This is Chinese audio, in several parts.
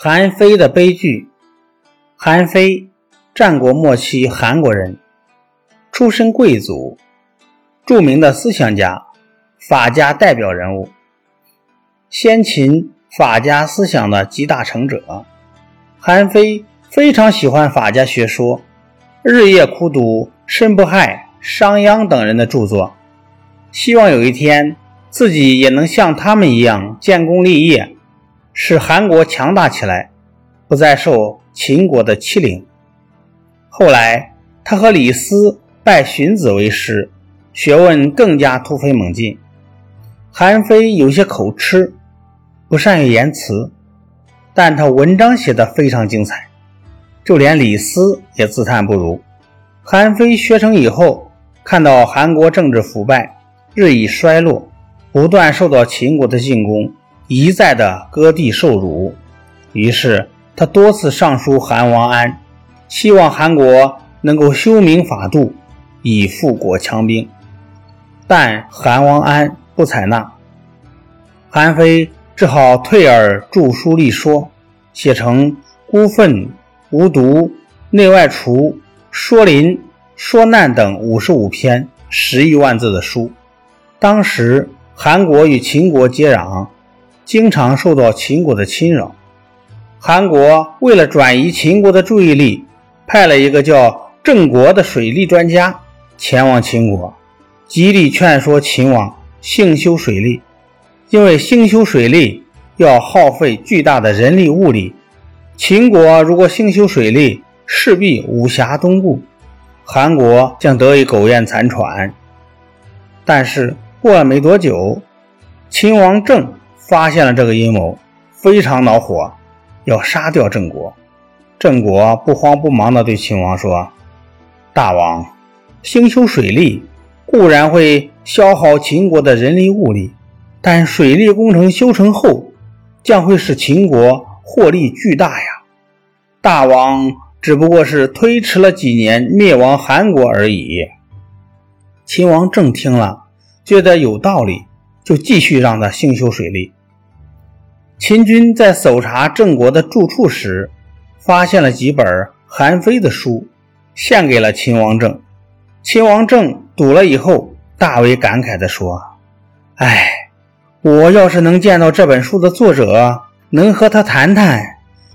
韩非的悲剧。韩非，战国末期韩国人，出身贵族，著名的思想家，法家代表人物，先秦法家思想的集大成者。韩非非常喜欢法家学说，日夜苦读申不害、商鞅等人的著作，希望有一天自己也能像他们一样建功立业。使韩国强大起来，不再受秦国的欺凌。后来，他和李斯拜荀子为师，学问更加突飞猛进。韩非有些口吃，不善于言辞，但他文章写得非常精彩，就连李斯也自叹不如。韩非学成以后，看到韩国政治腐败，日益衰落，不断受到秦国的进攻。一再的割地受辱，于是他多次上书韩王安，希望韩国能够修明法度，以富国强兵。但韩王安不采纳，韩非只好退而著书立说，写成《孤愤》《无毒》《内外除》《说林》《说难》等五十五篇十余万字的书。当时韩国与秦国接壤。经常受到秦国的侵扰，韩国为了转移秦国的注意力，派了一个叫郑国的水利专家前往秦国，极力劝说秦王兴修水利。因为兴修水利要耗费巨大的人力物力，秦国如果兴修水利，势必无暇东顾，韩国将得以苟延残喘。但是过了没多久，秦王政。发现了这个阴谋，非常恼火，要杀掉郑国。郑国不慌不忙地对秦王说：“大王，兴修水利固然会消耗秦国的人力物力，但水利工程修成后，将会使秦国获利巨大呀。大王只不过是推迟了几年灭亡韩国而已。”秦王正听了，觉得有道理，就继续让他兴修水利。秦军在搜查郑国的住处时，发现了几本韩非的书，献给了秦王政。秦王政读了以后，大为感慨地说：“哎，我要是能见到这本书的作者，能和他谈谈，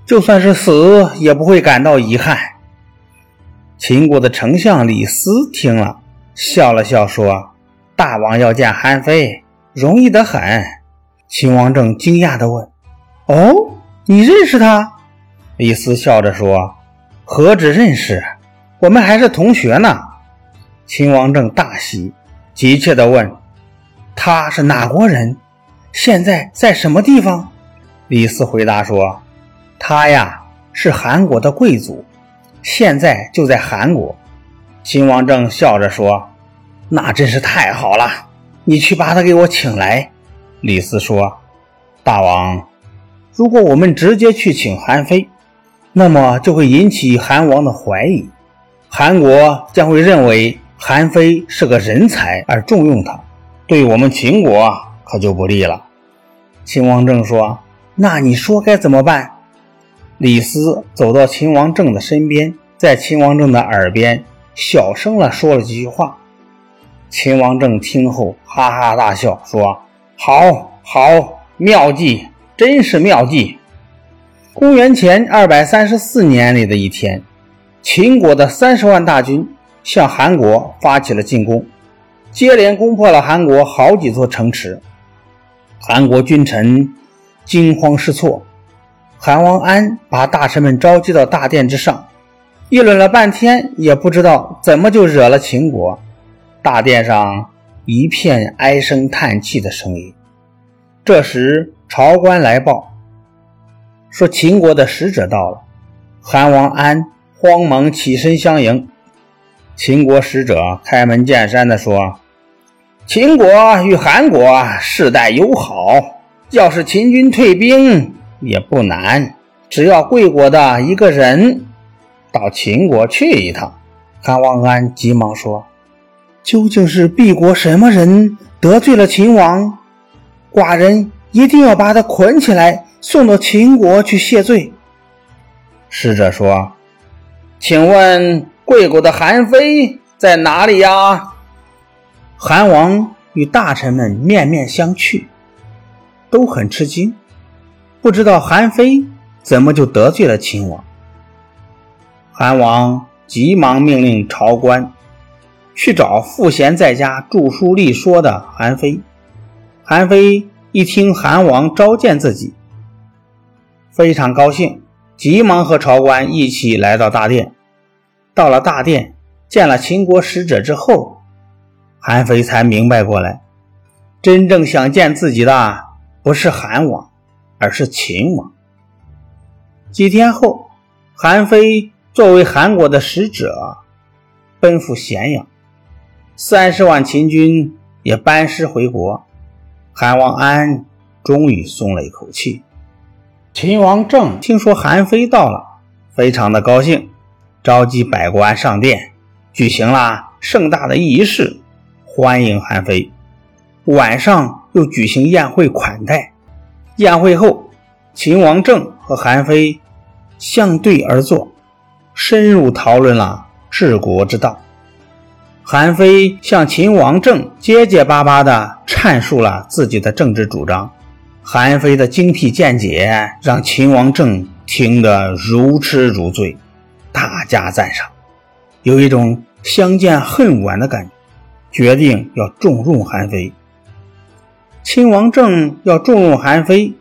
就算是死也不会感到遗憾。”秦国的丞相李斯听了，笑了笑说：“大王要见韩非，容易得很。”秦王政惊讶地问。哦，你认识他？李斯笑着说：“何止认识，我们还是同学呢。”秦王政大喜，急切地问：“他是哪国人？现在在什么地方？”李斯回答说：“他呀，是韩国的贵族，现在就在韩国。”秦王政笑着说：“那真是太好了，你去把他给我请来。”李斯说：“大王。”如果我们直接去请韩非，那么就会引起韩王的怀疑，韩国将会认为韩非是个人才而重用他，对我们秦国可就不利了。秦王政说：“那你说该怎么办？”李斯走到秦王政的身边，在秦王政的耳边小声地说了几句话。秦王政听后哈哈大笑，说：“好，好，妙计！”真是妙计！公元前二百三十四年里的一天，秦国的三十万大军向韩国发起了进攻，接连攻破了韩国好几座城池。韩国君臣惊慌失措，韩王安把大臣们召集到大殿之上，议论了半天，也不知道怎么就惹了秦国。大殿上一片唉声叹气的声音。这时，朝官来报，说秦国的使者到了。韩王安慌忙起身相迎。秦国使者开门见山地说：“秦国与韩国世代友好，要是秦军退兵也不难，只要贵国的一个人到秦国去一趟。”韩王安急忙说：“究竟是敝国什么人得罪了秦王？”寡人一定要把他捆起来，送到秦国去谢罪。使者说：“请问贵国的韩非在哪里呀？”韩王与大臣们面面相觑，都很吃惊，不知道韩非怎么就得罪了秦王。韩王急忙命令朝官去找赋闲在家著书立说的韩非。韩非一听韩王召见自己，非常高兴，急忙和朝官一起来到大殿。到了大殿，见了秦国使者之后，韩非才明白过来，真正想见自己的不是韩王，而是秦王。几天后，韩非。作为韩国的使者，奔赴咸阳，三十万秦军也班师回国。韩王安终于松了一口气。秦王政听说韩非到了，非常的高兴，召集百官上殿，举行了盛大的仪式，欢迎韩非。晚上又举行宴会款待。宴会后，秦王政和韩非相对而坐。深入讨论了治国之道。韩非向秦王政结结巴巴地阐述了自己的政治主张。韩非的精辟见解让秦王政听得如痴如醉，大加赞赏，有一种相见恨晚的感觉，决定要重用韩非。秦王政要重用韩非，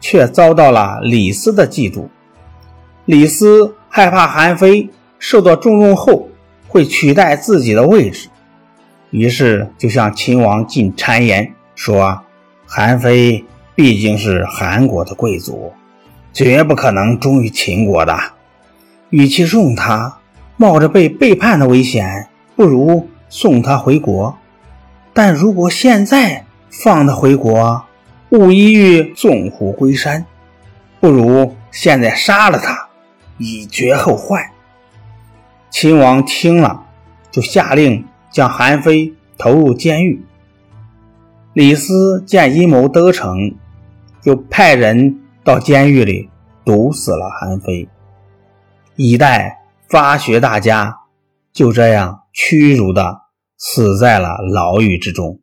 却遭到了李斯的嫉妒。李斯。害怕韩非受到重用后会取代自己的位置，于是就向秦王进谗言说：“韩非毕竟是韩国的贵族，绝不可能忠于秦国的。与其用他，冒着被背叛的危险，不如送他回国。但如果现在放他回国，无异于纵虎归山，不如现在杀了他。”以绝后患。秦王听了，就下令将韩非投入监狱。李斯见阴谋得逞，就派人到监狱里毒死了韩非。一代发学大家就这样屈辱的死在了牢狱之中。